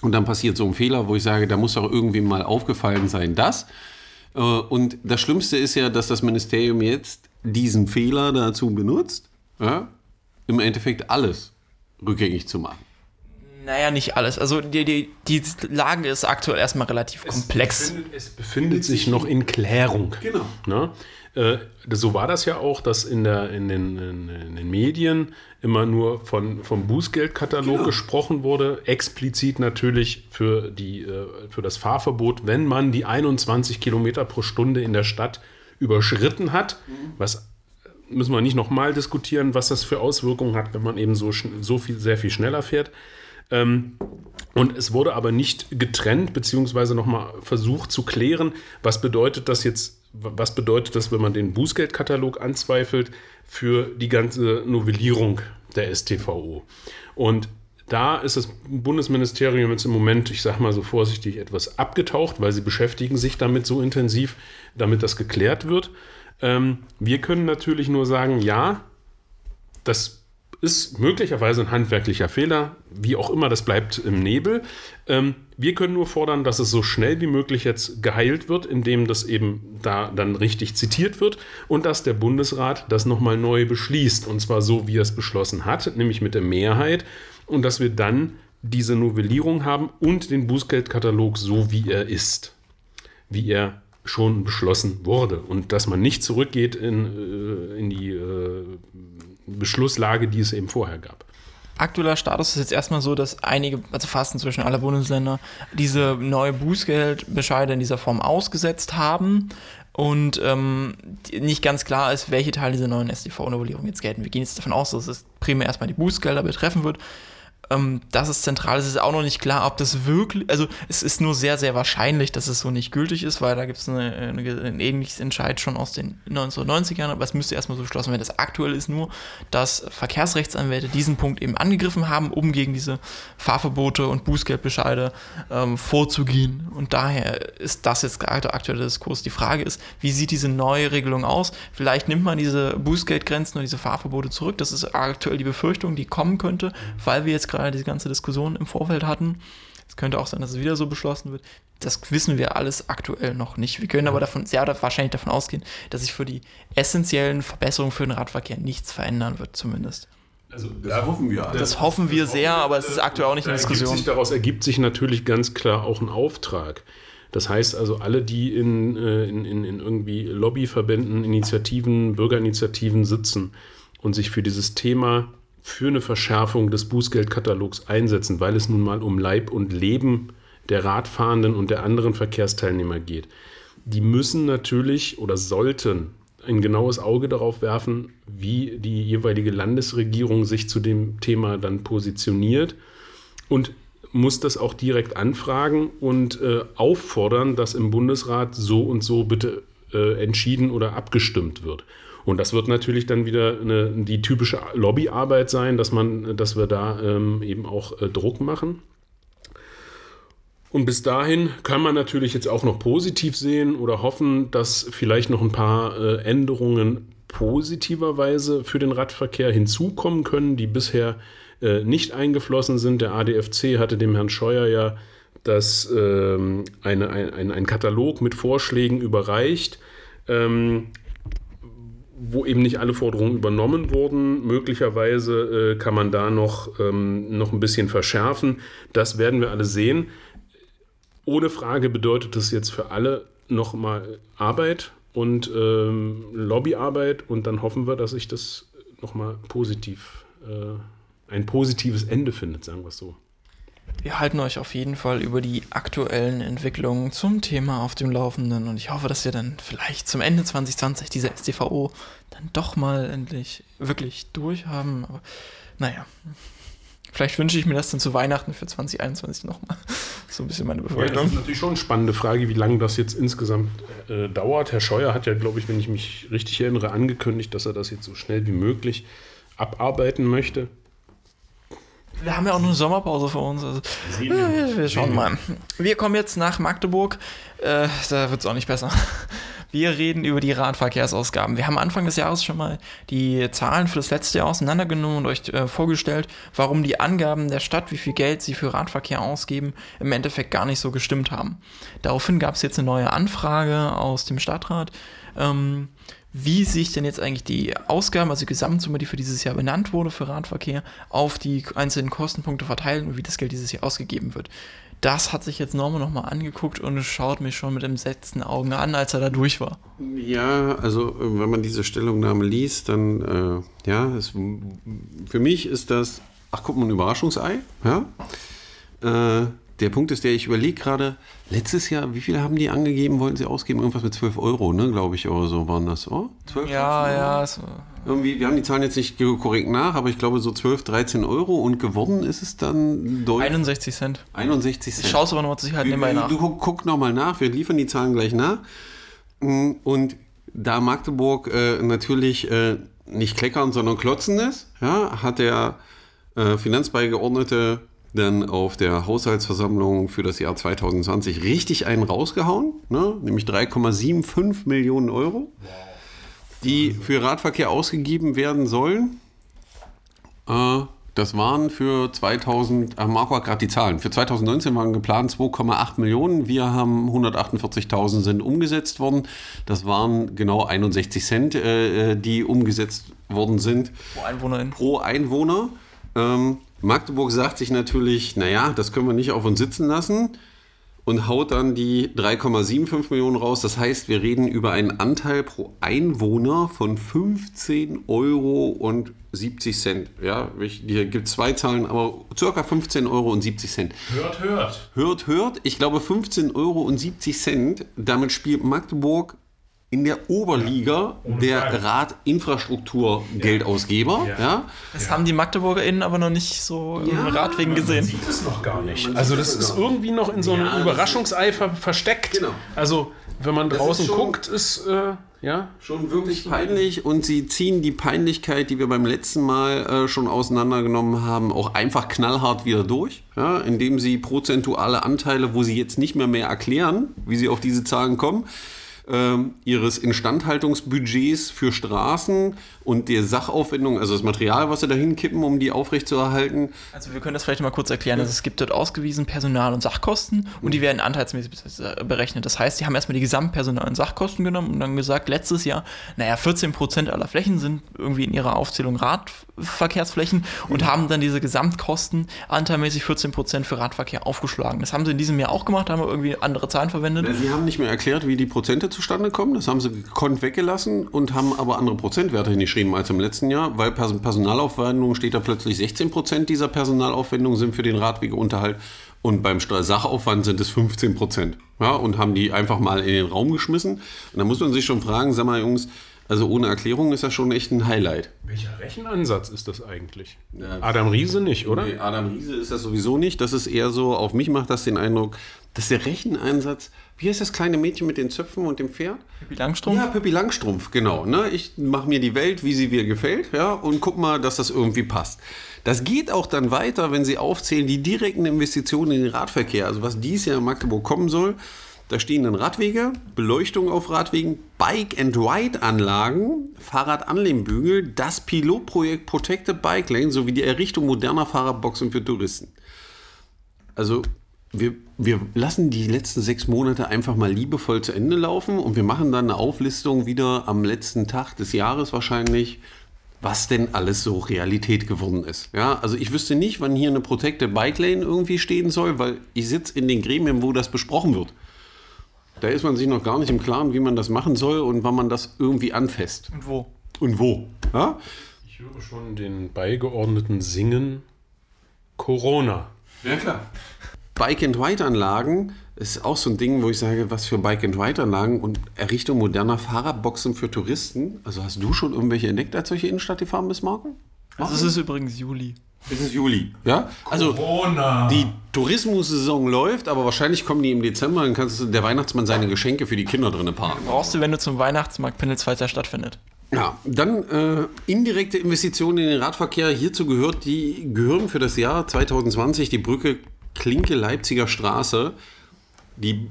und dann passiert so ein Fehler, wo ich sage, da muss doch irgendwie mal aufgefallen sein, das. Äh, Und das Schlimmste ist ja, dass das Ministerium jetzt diesen Fehler dazu benutzt, ja, im Endeffekt alles rückgängig zu machen. Naja, nicht alles. Also die, die, die Lage ist aktuell erstmal relativ komplex. Es befindet, es befindet sich noch in Klärung. Genau. Ne? Äh, das- so war das ja auch, dass in, der, in, den, in, in den Medien immer nur von, vom Bußgeldkatalog Genau. gesprochen wurde, explizit natürlich für, die, äh, für das Fahrverbot, wenn man die 21 Kilometer pro Stunde in der Stadt überschritten hat, was müssen wir nicht nochmal diskutieren, was das für Auswirkungen hat, wenn man eben so, so viel, sehr viel schneller fährt. Ähm, und es wurde aber nicht getrennt, beziehungsweise nochmal versucht zu klären, was bedeutet das jetzt, was bedeutet das, wenn man den Bußgeldkatalog anzweifelt, für die ganze Novellierung der STVO. Und da ist das Bundesministerium jetzt im Moment, ich sage mal so vorsichtig, etwas abgetaucht, weil sie beschäftigen sich damit so intensiv, damit das geklärt wird. Ähm, wir können natürlich nur sagen, ja, das ist möglicherweise ein handwerklicher Fehler, wie auch immer, das bleibt im Nebel. Ähm, wir können nur fordern, dass es so schnell wie möglich jetzt geheilt wird, indem das eben da dann richtig zitiert wird und dass der Bundesrat das nochmal neu beschließt. Und zwar so, wie er es beschlossen hat, nämlich mit der Mehrheit. Und dass wir dann diese Novellierung haben und den Bußgeldkatalog so, wie er ist. Wie er schon beschlossen wurde. Und dass man nicht zurückgeht in, äh, in die äh, Beschlusslage, die es eben vorher gab. Aktueller Status ist jetzt erstmal so, dass einige, also fast inzwischen alle Bundesländer, diese neue Bußgeldbescheide in dieser Form ausgesetzt haben und ähm, nicht ganz klar ist, welche Teile dieser neuen StV-Novellierung jetzt gelten. Wir gehen jetzt davon aus, dass es primär erstmal die Bußgelder betreffen wird. Ähm, das ist zentral. Es ist auch noch nicht klar, ob das wirklich, also es ist nur sehr, sehr wahrscheinlich, dass es so nicht gültig ist, weil da gibt es ein ähnliches Entscheid schon aus den 1990ern, aber es müsste erstmal so beschlossen werden. Das aktuell ist nur, dass Verkehrsrechtsanwälte diesen Punkt eben angegriffen haben, um gegen diese Fahrverbote und Bußgeldbescheide ähm, vorzugehen. Und daher ist das jetzt der aktuelle Diskurs. Die Frage ist, wie sieht diese neue Regelung aus? Vielleicht nimmt man diese Bußgeldgrenzen und diese Fahrverbote zurück. Das ist aktuell die Befürchtung, die kommen könnte, weil wir jetzt gerade diese ganze Diskussion im Vorfeld hatten. Es könnte auch sein, dass es wieder so beschlossen wird. Das wissen wir alles aktuell noch nicht. Wir können aber davon, sehr wahrscheinlich davon ausgehen, dass sich für die essentiellen Verbesserungen für den Radverkehr nichts verändern wird, zumindest. Also Das hoffen wir alle. Das hoffen wir sehr, aber es ist aktuell auch nicht in da ergibt Diskussion. Sich, daraus ergibt sich natürlich ganz klar auch ein Auftrag. Das heißt also, alle, die in, äh, in, in, in irgendwie Lobbyverbänden, Initiativen, Bürgerinitiativen sitzen und sich für dieses Thema, für eine Verschärfung des Bußgeldkatalogs einsetzen, weil es nun mal um Leib und Leben der Radfahrenden und der anderen Verkehrsteilnehmer geht, die müssen natürlich oder sollten ein genaues Auge darauf werfen, wie die jeweilige Landesregierung sich zu dem Thema dann positioniert und muss das auch direkt anfragen und äh, auffordern, dass im Bundesrat so und so bitte äh, entschieden oder abgestimmt wird. Und das wird natürlich dann wieder eine, die typische Lobbyarbeit sein, dass man, dass wir da ähm, eben auch äh, Druck machen. Und bis dahin kann man natürlich jetzt auch noch positiv sehen oder hoffen, dass vielleicht noch ein paar äh, Änderungen positiverweise für den Radverkehr hinzukommen können, die bisher äh, nicht eingeflossen sind. Der ADFC hatte dem Herrn Scheuer ja das, ähm, eine, ein, ein, Katalog mit Vorschlägen überreicht, ähm, wo eben nicht alle Forderungen übernommen wurden. Möglicherweise äh, kann man da noch, ähm, noch ein bisschen verschärfen. Das werden wir alle sehen ohne Frage bedeutet das jetzt für alle nochmal Arbeit und ähm, Lobbyarbeit und dann hoffen wir, dass sich das nochmal positiv, äh, ein positives Ende findet, sagen wir es so. Wir halten euch auf jeden Fall über die aktuellen Entwicklungen zum Thema auf dem Laufenden und ich hoffe, dass wir dann vielleicht zum Ende 2020 diese STVO dann doch mal endlich wirklich durchhaben. Aber naja, Vielleicht wünsche ich mir das dann zu Weihnachten für 2021 nochmal. So ein bisschen meine Befürchtung. Ja, das ist natürlich schon eine spannende Frage, wie lange das jetzt insgesamt äh, dauert. Herr Scheuer hat ja, glaube ich, wenn ich mich richtig erinnere, angekündigt, dass er das jetzt so schnell wie möglich abarbeiten möchte. Wir haben ja auch noch eine Sommerpause vor uns. Also, wir, wir, schauen mal. Wir kommen jetzt nach Magdeburg. Äh, da wird es auch nicht besser. Wir reden über die Radverkehrsausgaben. Wir haben Anfang des Jahres schon mal die Zahlen für das letzte Jahr auseinandergenommen und euch äh, vorgestellt, warum die Angaben der Stadt, wie viel Geld sie für Radverkehr ausgeben, im Endeffekt gar nicht so gestimmt haben. Daraufhin gab es jetzt eine neue Anfrage aus dem Stadtrat. Ähm, wie sich denn jetzt eigentlich die Ausgaben, also die Gesamtsumme, die für dieses Jahr benannt wurde für Radverkehr, auf die einzelnen Kostenpunkte verteilen und wie das Geld dieses Jahr ausgegeben wird das hat sich jetzt Norman nochmal angeguckt und schaut mich schon mit entsetzten Augen an, als er da durch war. Ja, also äh, wenn man diese Stellungnahme liest, dann, äh, ja, es, für mich ist das, ach guck mal, ein Überraschungsei, ja. Äh, der Punkt ist der, ich überlege gerade, letztes Jahr, wie viel haben die angegeben, wollten sie ausgeben? Irgendwas mit 12 Euro, ne, glaube ich, oder so waren das, oh? 12 ja, Euro? ja. So. Irgendwie, wir haben die Zahlen jetzt nicht korrekt nach, aber ich glaube so 12, 13 Euro und gewonnen ist es dann durch. 61 Cent. 61 Cent. Ich schaue es aber nochmal zur Sicherheit nebenbei nach. Du guck, guck nochmal nach, wir liefern die Zahlen gleich nach. Mm, und da Magdeburg äh, natürlich äh, nicht kleckern, sondern klotzen ist, ja, hat der äh, Finanzbeigeordnete dann auf der Haushaltsversammlung für das Jahr 2020 richtig einen rausgehauen, ne? nämlich 3,75 Millionen Euro, die für Radverkehr ausgegeben werden sollen. Äh, das waren für 2000, äh, Marco hat gerade die Zahlen, für 2019 waren geplant 2,8 Millionen, wir haben 148.000 sind umgesetzt worden. Das waren genau 61 Cent, äh, äh, die umgesetzt worden sind. Pro Einwohnerin. Pro Einwohner. Ähm, Magdeburg sagt sich natürlich, naja, das können wir nicht auf uns sitzen lassen und haut dann die 3,75 Millionen raus. Das heißt, wir reden über einen Anteil pro Einwohner von 15 Euro und 70 Cent. Ja, hier gibt es zwei Zahlen, aber circa 15 Euro und 70 Cent. Hört, hört. Hört, hört. Ich glaube 15 Euro und 70 Cent. Damit spielt Magdeburg in der Oberliga ja, der Radinfrastruktur-Geldausgeber. Ja. ja. Das haben die MagdeburgerInnen aber noch nicht so ja, im Radwegen gesehen. Man sieht es noch gar nicht. Also das ist irgendwie noch in so einem Überraschungseifer versteckt. Genau. Also wenn man draußen ist guckt, ist äh, ja schon wirklich peinlich und sie ziehen die Peinlichkeit, die wir beim letzten Mal äh, schon auseinandergenommen haben, auch einfach knallhart wieder durch, ja, indem sie prozentuale Anteile, wo sie jetzt nicht mehr mehr erklären, wie sie auf diese Zahlen kommen, ähm, ihres Instandhaltungsbudgets für Straßen und der Sachaufwendung, also das Material, was sie da hinkippen, um die aufrechtzuerhalten. Also wir können das vielleicht mal kurz erklären. Also es gibt dort ausgewiesen Personal- und Sachkosten und mhm. die werden anteilsmäßig berechnet. Das heißt, sie haben erstmal die Gesamtpersonal- und Sachkosten genommen und dann gesagt, letztes Jahr, naja, 14 Prozent aller Flächen sind irgendwie in ihrer Aufzählung Radverkehrsflächen mhm. und haben dann diese Gesamtkosten anteilmäßig 14 Prozent für Radverkehr aufgeschlagen. Das haben sie in diesem Jahr auch gemacht, haben irgendwie andere Zahlen verwendet. Sie haben nicht mehr erklärt, wie die Prozente zustande kommen. Das haben sie gekonnt weggelassen und haben aber andere Prozentwerte hingeschrieben geschrieben als im letzten Jahr, weil Personalaufwendung steht da plötzlich 16 Prozent dieser Personalaufwendungen sind für den Radwegeunterhalt und beim Sachaufwand sind es 15 Prozent. Ja, und haben die einfach mal in den Raum geschmissen. Und da muss man sich schon fragen, sag mal, Jungs, Also ohne Erklärung ist das schon echt ein Highlight. Welcher Rechenansatz ist das eigentlich? Adam Riese nicht, oder? Nee, Adam Riese ist das sowieso nicht. Das ist eher so, auf mich macht das den Eindruck, dass der Recheneinsatz, wie heißt das kleine Mädchen mit den Zöpfen und dem Pferd? Pippi Langstrumpf? Ja, Pippi Langstrumpf, genau. Ne? Ich mache mir die Welt, wie sie mir gefällt, ja, und guck mal, dass das irgendwie passt. Das geht auch dann weiter, wenn Sie aufzählen, die direkten Investitionen in den Radverkehr, also was dies Jahr in Magdeburg kommen soll. Da stehen dann Radwege, Beleuchtung auf Radwegen, Bike-and-Ride-Anlagen, Fahrradanlehmbügel, das Pilotprojekt Protected Bike Lane sowie die Errichtung moderner Fahrradboxen für Touristen. Also wir, wir lassen die letzten sechs Monate einfach mal liebevoll zu Ende laufen und wir machen dann eine Auflistung wieder am letzten Tag des Jahres wahrscheinlich, was denn alles so Realität geworden ist. Ja, also ich wüsste nicht, wann hier eine Protected Bike Lane irgendwie stehen soll, weil ich sitze in den Gremien, wo das besprochen wird. Da ist man sich noch gar nicht im Klaren, wie man das machen soll und wann man das irgendwie anfasst. Und wo? Und wo. Ja? Ich höre schon den Beigeordneten singen Corona. Ja, klar. Bike-and-Ride-Anlagen ist auch so ein Ding, wo ich sage, was für Bike-and-Ride-Anlagen und Errichtung moderner Fahrradboxen für Touristen. Also hast du schon irgendwelche entdeckt, als solche Innenstadt gefahren bist, Marco? Also es ist übrigens Juli. Es ist Juli. Ja? Also Corona. die Tourismussaison läuft, aber wahrscheinlich kommen die im Dezember, dann kannst du der Weihnachtsmann seine Geschenke für die Kinder drin parken. Brauchst du, wenn du zum Weihnachtsmarkt pendelst, falls er stattfindet. Ja, dann äh, indirekte Investitionen in den Radverkehr. Hierzu gehört die, gehören für das Jahr 2020 die Brücke Klinke-Leipziger Straße. Die,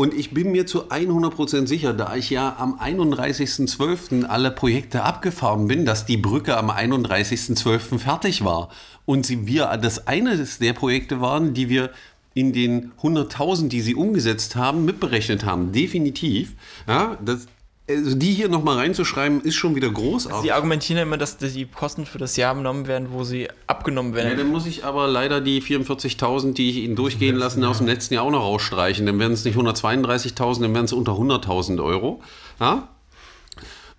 und ich bin mir zu 100% sicher, da ich ja am 31.12. alle Projekte abgefahren bin, dass die Brücke am 31.12. fertig war. Und sie, wir das eine der Projekte waren, die wir in den 100.000, die sie umgesetzt haben, mitberechnet haben. Definitiv. Ja, das, also die hier nochmal reinzuschreiben, ist schon wieder großartig. Sie argumentieren ja immer, dass die Kosten für das Jahr genommen werden, wo sie abgenommen Ja, werden. dann muss ich aber leider die 44.000, die ich Ihnen durchgehen lassen, aus dem letzten Jahr auch noch rausstreichen. Dann werden es nicht 132.000, dann werden es unter 100.000 Euro. Ja?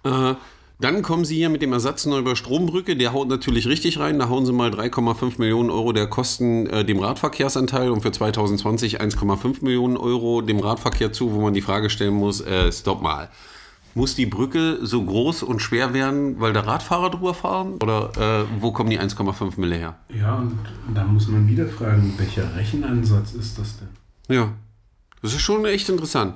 Äh, dann kommen Sie hier mit dem Ersatz Neubauer Strombrücke, der haut natürlich richtig rein. Da hauen Sie mal 3,5 Millionen Euro der Kosten äh, dem Radverkehrsanteil und für 2020 1,5 Millionen Euro dem Radverkehr zu, wo man die Frage stellen muss, äh, stopp mal. Muss die Brücke so groß und schwer werden, weil da Radfahrer drüber fahren? Oder äh, wo kommen die 1,5 Mille her? Ja, und da muss man wieder fragen, welcher Rechenansatz ist das denn? Ja, das ist schon echt interessant.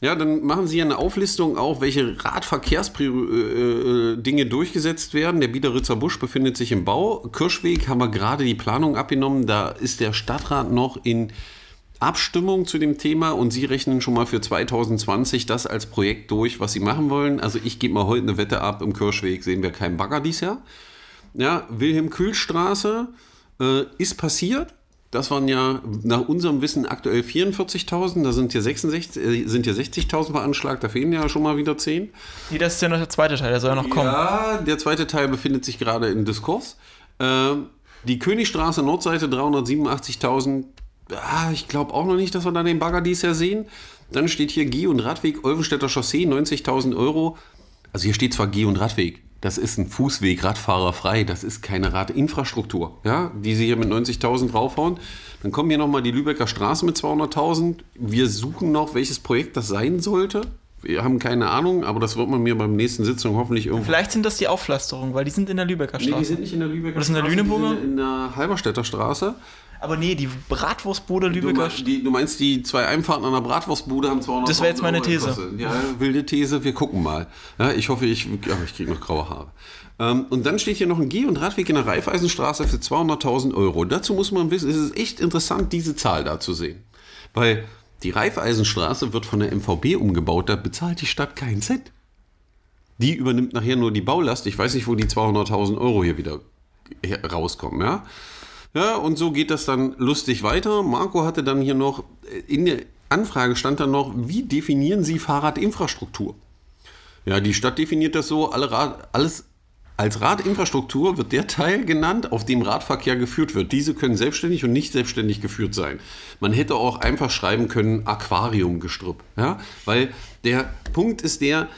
Ja, dann machen Sie eine Auflistung auch, welche Radverkehrsdinge äh, Dinge durchgesetzt werden. Der Biederitzer Busch befindet sich im Bau. Kirschweg haben wir gerade die Planung abgenommen. Da ist der Stadtrat noch in Abstimmung zu dem Thema und Sie rechnen schon mal für 2020 das als Projekt durch, was Sie machen wollen. Also ich gebe mal heute eine Wette ab, im Kirschweg sehen wir keinen Bagger dieses Jahr. Ja, Wilhelm-Kühl-Straße äh, ist passiert. Das waren ja nach unserem Wissen aktuell 44.000. Da sind hier, 66, äh, sind hier 60.000 veranschlagt. Da fehlen ja schon mal wieder 10. Nee, das ist ja noch der zweite Teil, der soll ja noch kommen. Ja, der zweite Teil befindet sich gerade im Diskurs. Ähm, die Königstraße Nordseite 387.000. Ah, ich glaube auch noch nicht, dass wir da den Bagger dies Jahr sehen. Dann steht hier Geh- und Radweg Olvenstädter Chaussee 90.000 Euro. Also hier steht zwar Geh- und Radweg. Das ist ein Fußweg, Radfahrer frei. Das ist keine Radinfrastruktur, ja, die sie hier mit 90.000 draufhauen. Dann kommen hier nochmal die Lübecker Straße mit 200.000. Wir suchen noch, welches Projekt das sein sollte. Wir haben keine Ahnung, aber das wird man mir beim nächsten Sitzung hoffentlich irgendwo. Vielleicht sind das die Aufpflasterungen, weil die sind in der Lübecker Nee, die Straße. sind nicht in der Lübecker Oder ist in der Straße, Lüneburger? Die sind in der Halberstädter Straße. Aber nee, die Bratwurstbude Du, Lübecker die, du meinst, die zwei Einfahrten an der Bratwurstbude haben 200 Das wäre jetzt meine These. Ja, wilde These, wir gucken mal. Ja, ich hoffe, ich, ich kriege noch graue Haare. Ähm, und dann steht hier noch ein Geh- und Radweg in der Raiffeisenstraße für 200.000 Euro. Dazu muss man wissen, es ist echt interessant, diese Zahl da zu sehen. Weil die Raiffeisenstraße wird von der MVB umgebaut, da bezahlt die Stadt keinen Cent. Die übernimmt nachher nur die Baulast. Ich weiß nicht, wo die 200.000 Euro hier wieder rauskommen, ja. Ja, und so geht das dann lustig weiter. Marco hatte dann hier noch, äh, in der Anfrage stand dann noch, wie definieren Sie Fahrradinfrastruktur? Ja, die Stadt definiert das so, alle Rad, alles als Radinfrastruktur wird der Teil genannt, auf dem Radverkehr geführt wird. Diese können selbstständig und nicht selbstständig geführt sein. Man hätte auch einfach schreiben können Aquariumgestrüpp, ja, weil der Punkt ist der,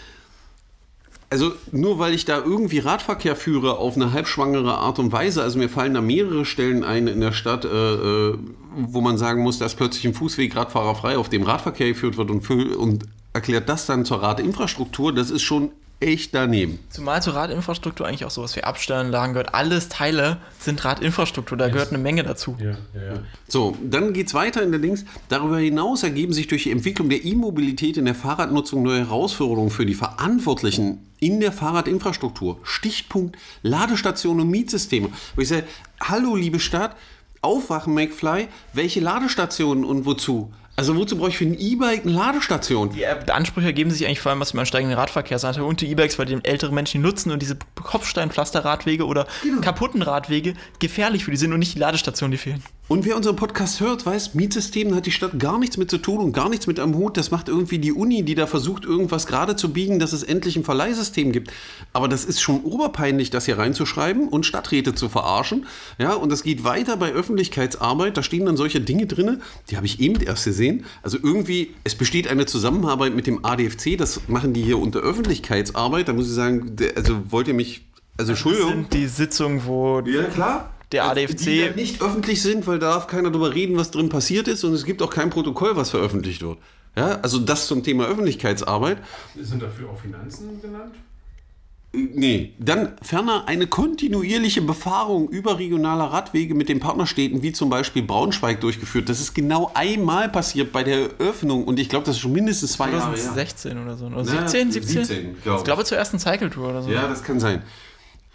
also nur weil ich da irgendwie Radverkehr führe auf eine halbschwangere Art und Weise, also mir fallen da mehrere Stellen ein in der Stadt, äh, äh, wo man sagen muss, dass plötzlich ein Fußweg radfahrerfrei auf dem Radverkehr geführt wird und, fü- und erklärt das dann zur Radinfrastruktur, das ist schon echt daneben. Zumal zur Radinfrastruktur eigentlich auch sowas wie Abstellanlagen gehört. Alles Teile sind Radinfrastruktur, da gehört eine Menge dazu. Ja, ja, ja. So, dann geht es weiter in der Links. Darüber hinaus ergeben sich durch die Entwicklung der E-Mobilität in der Fahrradnutzung neue Herausforderungen für die Verantwortlichen in der Fahrradinfrastruktur. Stichpunkt Ladestationen und Mietsysteme. Wo ich sage, hallo liebe Stadt, aufwachen McFly, welche Ladestationen und wozu? Also wozu brauche ich für ein E-Bike eine Ladestation? Die äh, Ansprüche ergeben sich eigentlich vor allem, was man steigenden Radverkehrsanteil und die E-Bikes, weil die ältere Menschen die nutzen und diese Kopfsteinpflasterradwege oder kaputten Radwege gefährlich für die sind und nicht die Ladestationen, die fehlen. Und wer unseren Podcast hört, weiß, Mietsystemen hat die Stadt gar nichts mit zu tun und gar nichts mit am Hut. Das macht irgendwie die Uni, die da versucht, irgendwas gerade zu biegen, dass es endlich ein Verleihsystem gibt. Aber das ist schon oberpeinlich, das hier reinzuschreiben und Stadträte zu verarschen. Ja, und das geht weiter bei Öffentlichkeitsarbeit. Da stehen dann solche Dinge drin, die habe ich eben erst gesehen. Also irgendwie, es besteht eine Zusammenarbeit mit dem ADFC, das machen die hier unter Öffentlichkeitsarbeit. Da muss ich sagen, der- also wollt ihr mich, also Das Entschuldigung. sind die Sitzungen, wo Ja, klar. Der Also, ADFC Die dann nicht öffentlich sind, weil da darf keiner drüber reden, was drin passiert ist und es gibt auch kein Protokoll, was veröffentlicht wird. Ja, also das zum Thema Öffentlichkeitsarbeit. Sind dafür auch Finanzen genannt? Nee, dann ferner eine kontinuierliche Befahrung überregionaler Radwege mit den Partnerstädten, wie zum Beispiel Braunschweig, durchgeführt. Das ist genau einmal passiert bei der Eröffnung und ich glaube, das ist schon mindestens zwei Jahre her. 2016 oder so. Oder Ja, 17, 17? 17, glaub ich glaube zur ersten Cycle Tour oder so. Ja, das kann sein.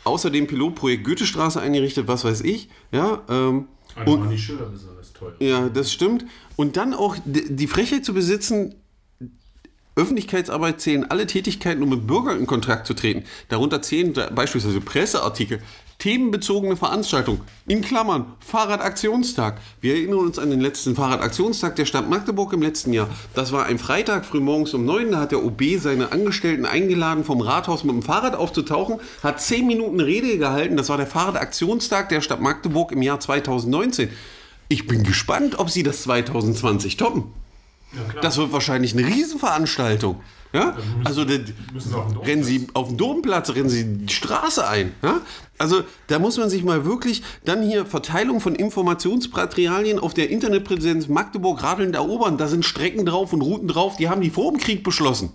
Außerdem Pilotprojekt Goethestraße eingerichtet, was weiß ich. Ja, ähm, Und die Schilder besonders teuer. Ja, das stimmt. Und dann auch die Frechheit zu besitzen, Öffentlichkeitsarbeit zählen alle Tätigkeiten, um mit Bürgern in Kontakt zu treten. Darunter zählen beispielsweise Presseartikel, themenbezogene Veranstaltungen, in Klammern, Fahrradaktionstag. Wir erinnern uns an den letzten Fahrradaktionstag der Stadt Magdeburg im letzten Jahr. Das war ein Freitag frühmorgens um neun. Da hat der OB seine Angestellten eingeladen, vom Rathaus mit dem Fahrrad aufzutauchen, hat zehn Minuten Rede gehalten. Das war der Fahrradaktionstag der Stadt Magdeburg im Jahr 2019. Ich bin gespannt, ob sie das 2020 toppen. Ja. Das wird wahrscheinlich eine Riesenveranstaltung. Ja? Also da, müssen den Domplatz. rennen sie auf den Domplatz, rennen sie die Straße ein. Ja? Also da muss man sich mal wirklich dann hier Verteilung von Informationsmaterialien auf der Internetpräsenz Magdeburg radelnd erobern. Da sind Strecken drauf und Routen drauf, die haben die vor dem Krieg beschlossen.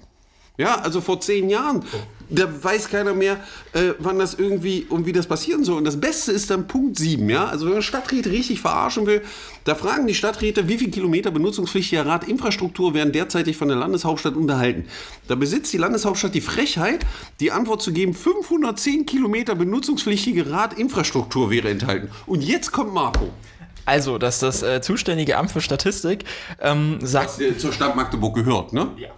Ja, also vor zehn Jahren. Da weiß keiner mehr, äh, wann das irgendwie und wie das passieren soll. Und das Beste ist dann Punkt 7, ja. Also wenn man Stadträte richtig verarschen will, da fragen die Stadträte, wie viel Kilometer benutzungspflichtiger Radinfrastruktur werden derzeitig von der Landeshauptstadt unterhalten. Da besitzt die Landeshauptstadt die Frechheit, die Antwort zu geben, 510 Kilometer benutzungspflichtige Radinfrastruktur wäre enthalten. Und jetzt kommt Marco. Also, dass das äh, zuständige Amt für Statistik ähm, sagt. Was äh, zur Stadt Magdeburg gehört, ne? Ja.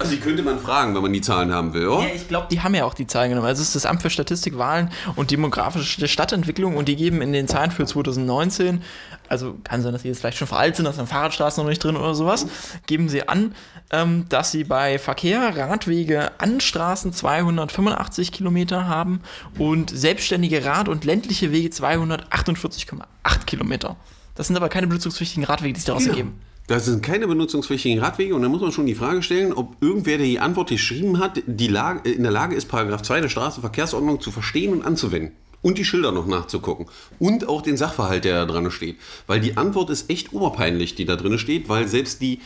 Also die könnte man fragen, wenn man die Zahlen haben will, oder? Ja, ich glaube, die haben ja auch die Zahlen genommen. Also es ist das Amt für Statistik, Wahlen und demografische Stadtentwicklung und die geben in den Zahlen für 2019, also kann sein, dass die jetzt vielleicht schon veraltet sind, da sind Fahrradstraßen noch nicht drin oder sowas, geben sie an, ähm, dass sie bei Verkehr, Radwege an Straßen 285 Kilometer haben und selbstständige Rad- und ländliche Wege 248,8 Kilometer. Das sind aber keine benutzungspflichtigen Radwege, die sie daraus Ja. ergeben. Das sind keine benutzungspflichtigen Radwege und da muss man schon die Frage stellen, ob irgendwer, der die Antwort geschrieben hat, die Lage, in der Lage ist, Paragraph 2 der Straßenverkehrsordnung zu verstehen und anzuwenden. Und die Schilder noch nachzugucken. Und auch den Sachverhalt, der da drin steht. Weil die Antwort ist echt oberpeinlich, die da drin steht, weil selbst die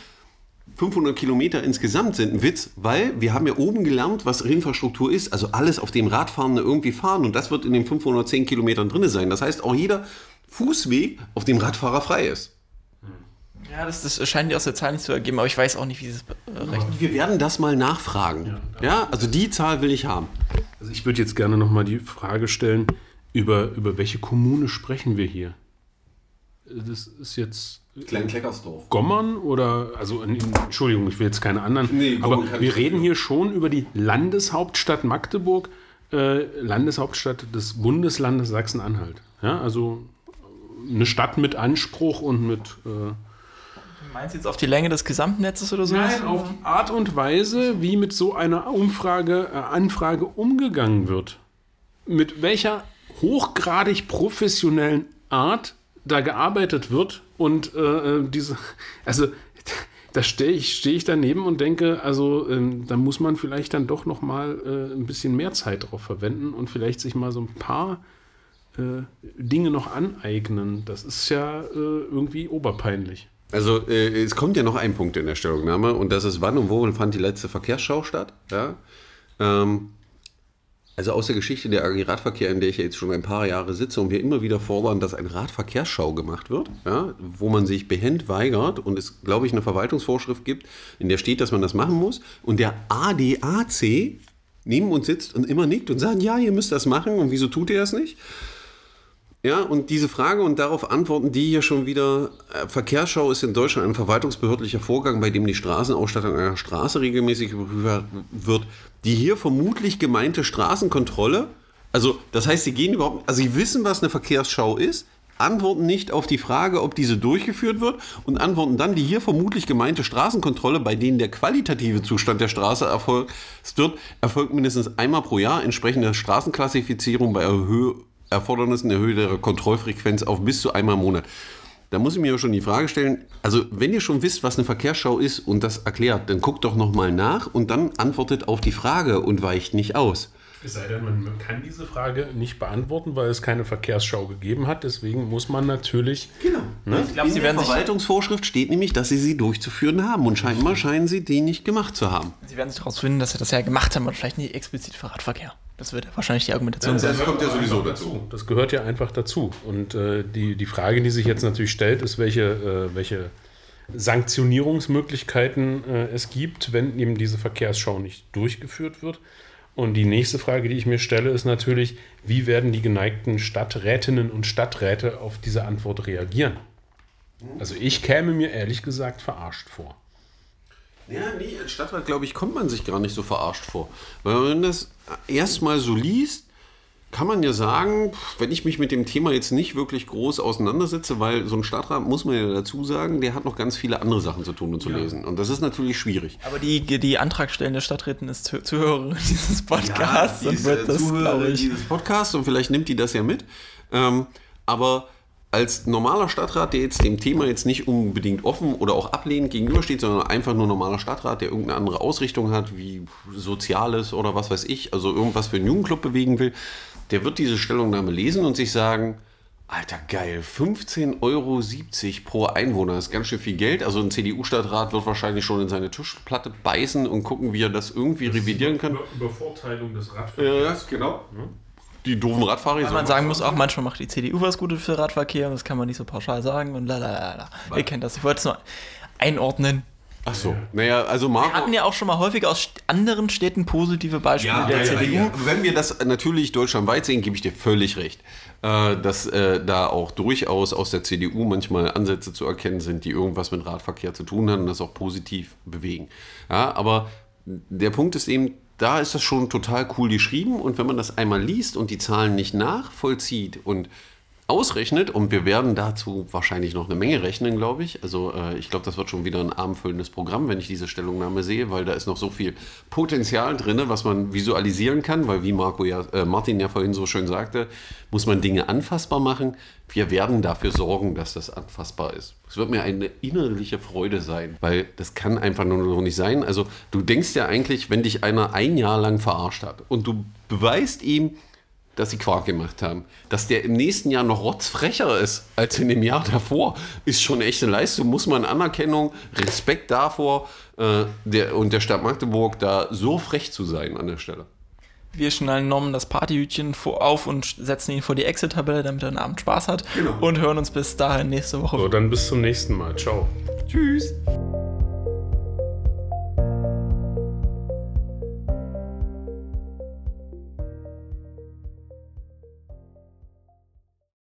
500 Kilometer insgesamt sind ein Witz, weil wir haben ja oben gelernt, was Infrastruktur ist, also alles, auf dem Radfahrende irgendwie fahren und das wird in den 510 Kilometern drin sein. Das heißt, auch jeder Fußweg, auf dem Radfahrer frei ist. Ja, das, das scheint die aus der Zahl nicht zu ergeben, aber ich weiß auch nicht, wie sie es äh, rechnen. Wir werden das mal nachfragen. Ja, also die Zahl will ich haben. Also ich würde jetzt gerne nochmal die Frage stellen, über, über welche Kommune sprechen wir hier? Das ist jetzt Klein-Kleckersdorf. Gommern oder, also Entschuldigung, ich will jetzt keine anderen, Nee, Gommern aber wir reden hier schon über die Landeshauptstadt Magdeburg, äh, Landeshauptstadt des Bundeslandes Sachsen-Anhalt. Ja, also eine Stadt mit Anspruch und mit äh, Meinst du jetzt auf die Länge des Gesamtnetzes oder so? Nein, auf die Art und Weise, wie mit so einer Umfrage, äh, Anfrage umgegangen wird. Mit welcher hochgradig professionellen Art da gearbeitet wird und äh, äh, diese, also da stehe ich, steh ich daneben und denke, also ähm, da muss man vielleicht dann doch noch mal äh, ein bisschen mehr Zeit drauf verwenden und vielleicht sich mal so ein paar äh, Dinge noch aneignen. Das ist ja äh, irgendwie oberpeinlich. Also äh, es kommt ja noch ein Punkt in der Stellungnahme und das ist, wann und wo fand die letzte Verkehrsschau statt? Ja? Ähm, Also aus der Geschichte der AG Radverkehr, in der ich ja jetzt schon ein paar Jahre sitze und wir immer wieder fordern, dass eine Radverkehrsschau gemacht wird, ja, wo man sich behend weigert und es, glaube ich, eine Verwaltungsvorschrift gibt, in der steht, dass man das machen muss und der ADAC neben uns sitzt und immer nickt und sagt, ja, ihr müsst das machen und wieso tut ihr das nicht? Ja, und diese Frage und darauf antworten die hier schon wieder. Äh, Verkehrsschau ist in Deutschland ein verwaltungsbehördlicher Vorgang, bei dem die Straßenausstattung einer Straße regelmäßig überprüft wird. Die hier vermutlich gemeinte Straßenkontrolle, also das heißt, sie gehen überhaupt, also sie wissen, was eine Verkehrsschau ist, antworten nicht auf die Frage, ob diese durchgeführt wird und antworten dann die hier vermutlich gemeinte Straßenkontrolle, bei denen der qualitative Zustand der Straße erfolgt wird, erfolgt mindestens einmal pro Jahr entsprechend der Straßenklassifizierung bei Erhöhung Erfordernissen erhöht ihre Kontrollfrequenz auf bis zu einmal im Monat. Da muss ich mir schon die Frage stellen, also wenn ihr schon wisst, was eine Verkehrsschau ist und das erklärt, dann guckt doch nochmal nach und dann antwortet auf die Frage und weicht nicht aus. Es sei denn, man kann diese Frage nicht beantworten, weil es keine Verkehrsschau gegeben hat. Deswegen muss man natürlich. Genau. Ne? Ich glaube, In sie der werden sich Verwaltungsvorschrift steht nämlich, dass sie sie durchzuführen haben. Und scheinbar scheinen sie die nicht gemacht zu haben. Sie werden sich daraus finden, dass sie das ja gemacht haben und vielleicht nicht explizit für Radverkehr. Das wird ja wahrscheinlich die Argumentation sein. Das kommt ja sowieso dazu. Das gehört ja einfach dazu. Und äh, die, die Frage, die sich jetzt natürlich stellt, ist, welche, äh, welche Sanktionierungsmöglichkeiten äh, es gibt, wenn eben diese Verkehrsschau nicht durchgeführt wird. Und die nächste Frage, die ich mir stelle, ist natürlich, wie werden die geneigten Stadträtinnen und Stadträte auf diese Antwort reagieren? Also ich käme mir ehrlich gesagt verarscht vor. Ja, nee, als Stadtrat, glaube ich, kommt man sich gar nicht so verarscht vor. Weil wenn man das erstmal so liest, kann man ja sagen, wenn ich mich mit dem Thema jetzt nicht wirklich groß auseinandersetze, weil so ein Stadtrat, muss man ja dazu sagen, der hat noch ganz viele andere Sachen zu tun und zu lesen. Und das ist natürlich schwierig. Aber die, die antragstellende Stadträtin ist Zuh- Zuhörerin dieses Podcasts die und ist, wird äh, das, Zuhörerin dieses Podcasts und vielleicht nimmt die das ja mit. Ähm, aber als normaler Stadtrat, der jetzt dem Thema jetzt nicht unbedingt offen oder auch ablehnend gegenübersteht, sondern einfach nur normaler Stadtrat, der irgendeine andere Ausrichtung hat, wie Soziales oder was weiß ich, also irgendwas für einen Jugendclub bewegen will, der wird diese Stellungnahme lesen und sich sagen, Alter, geil, 15,70 Euro pro Einwohner, das ist ganz schön viel Geld. Also ein CDU-Stadtrat wird wahrscheinlich schon in seine Tischplatte beißen und gucken, wie er das irgendwie revidieren kann. Übervorteilung des Ja, genau. Die doofen Radfahrer. Weil man sagen muss, auch manchmal macht die CDU was Gutes für Radverkehr und das kann man nicht so pauschal sagen und la la la la. Ihr kennt das. Ich wollte es nur einordnen. Ach so. Naja, also Marco. Wir hatten ja auch schon mal häufig aus anderen Städten positive Beispiele der CDU. Wenn wir das natürlich deutschlandweit sehen, gebe ich dir völlig recht, äh, dass äh, da auch durchaus aus der CDU manchmal Ansätze zu erkennen sind, die irgendwas mit Radverkehr zu tun haben und das auch positiv bewegen. Ja, aber der Punkt ist eben, da ist das schon total cool geschrieben. Und wenn man das einmal liest und die Zahlen nicht nachvollzieht und ausrechnet und wir werden dazu wahrscheinlich noch eine Menge rechnen, glaube ich. Also äh, ich glaube, das wird schon wieder ein abendfüllendes Programm, wenn ich diese Stellungnahme sehe, weil da ist noch so viel Potenzial drin, was man visualisieren kann, weil wie Marco ja, äh, Martin ja vorhin so schön sagte, muss man Dinge anfassbar machen. Wir werden dafür sorgen, dass das anfassbar ist. Es wird mir eine innerliche Freude sein, weil das kann einfach nur noch nicht sein. Also du denkst ja eigentlich, wenn dich einer ein Jahr lang verarscht hat und du beweist ihm, dass sie Quark gemacht haben. Dass der im nächsten Jahr noch rotzfrecher ist als in dem Jahr davor, ist schon eine echte Leistung. Muss man Anerkennung, Respekt davor äh, der, und der Stadt Magdeburg da so frech zu sein an der Stelle. Wir schnallen Norman das Partyhütchen vor- auf und setzen ihn vor die Excel-Tabelle, damit er einen Abend Spaß hat. Genau. Und hören uns bis dahin nächste Woche. So, dann bis zum nächsten Mal. Ciao. Tschüss.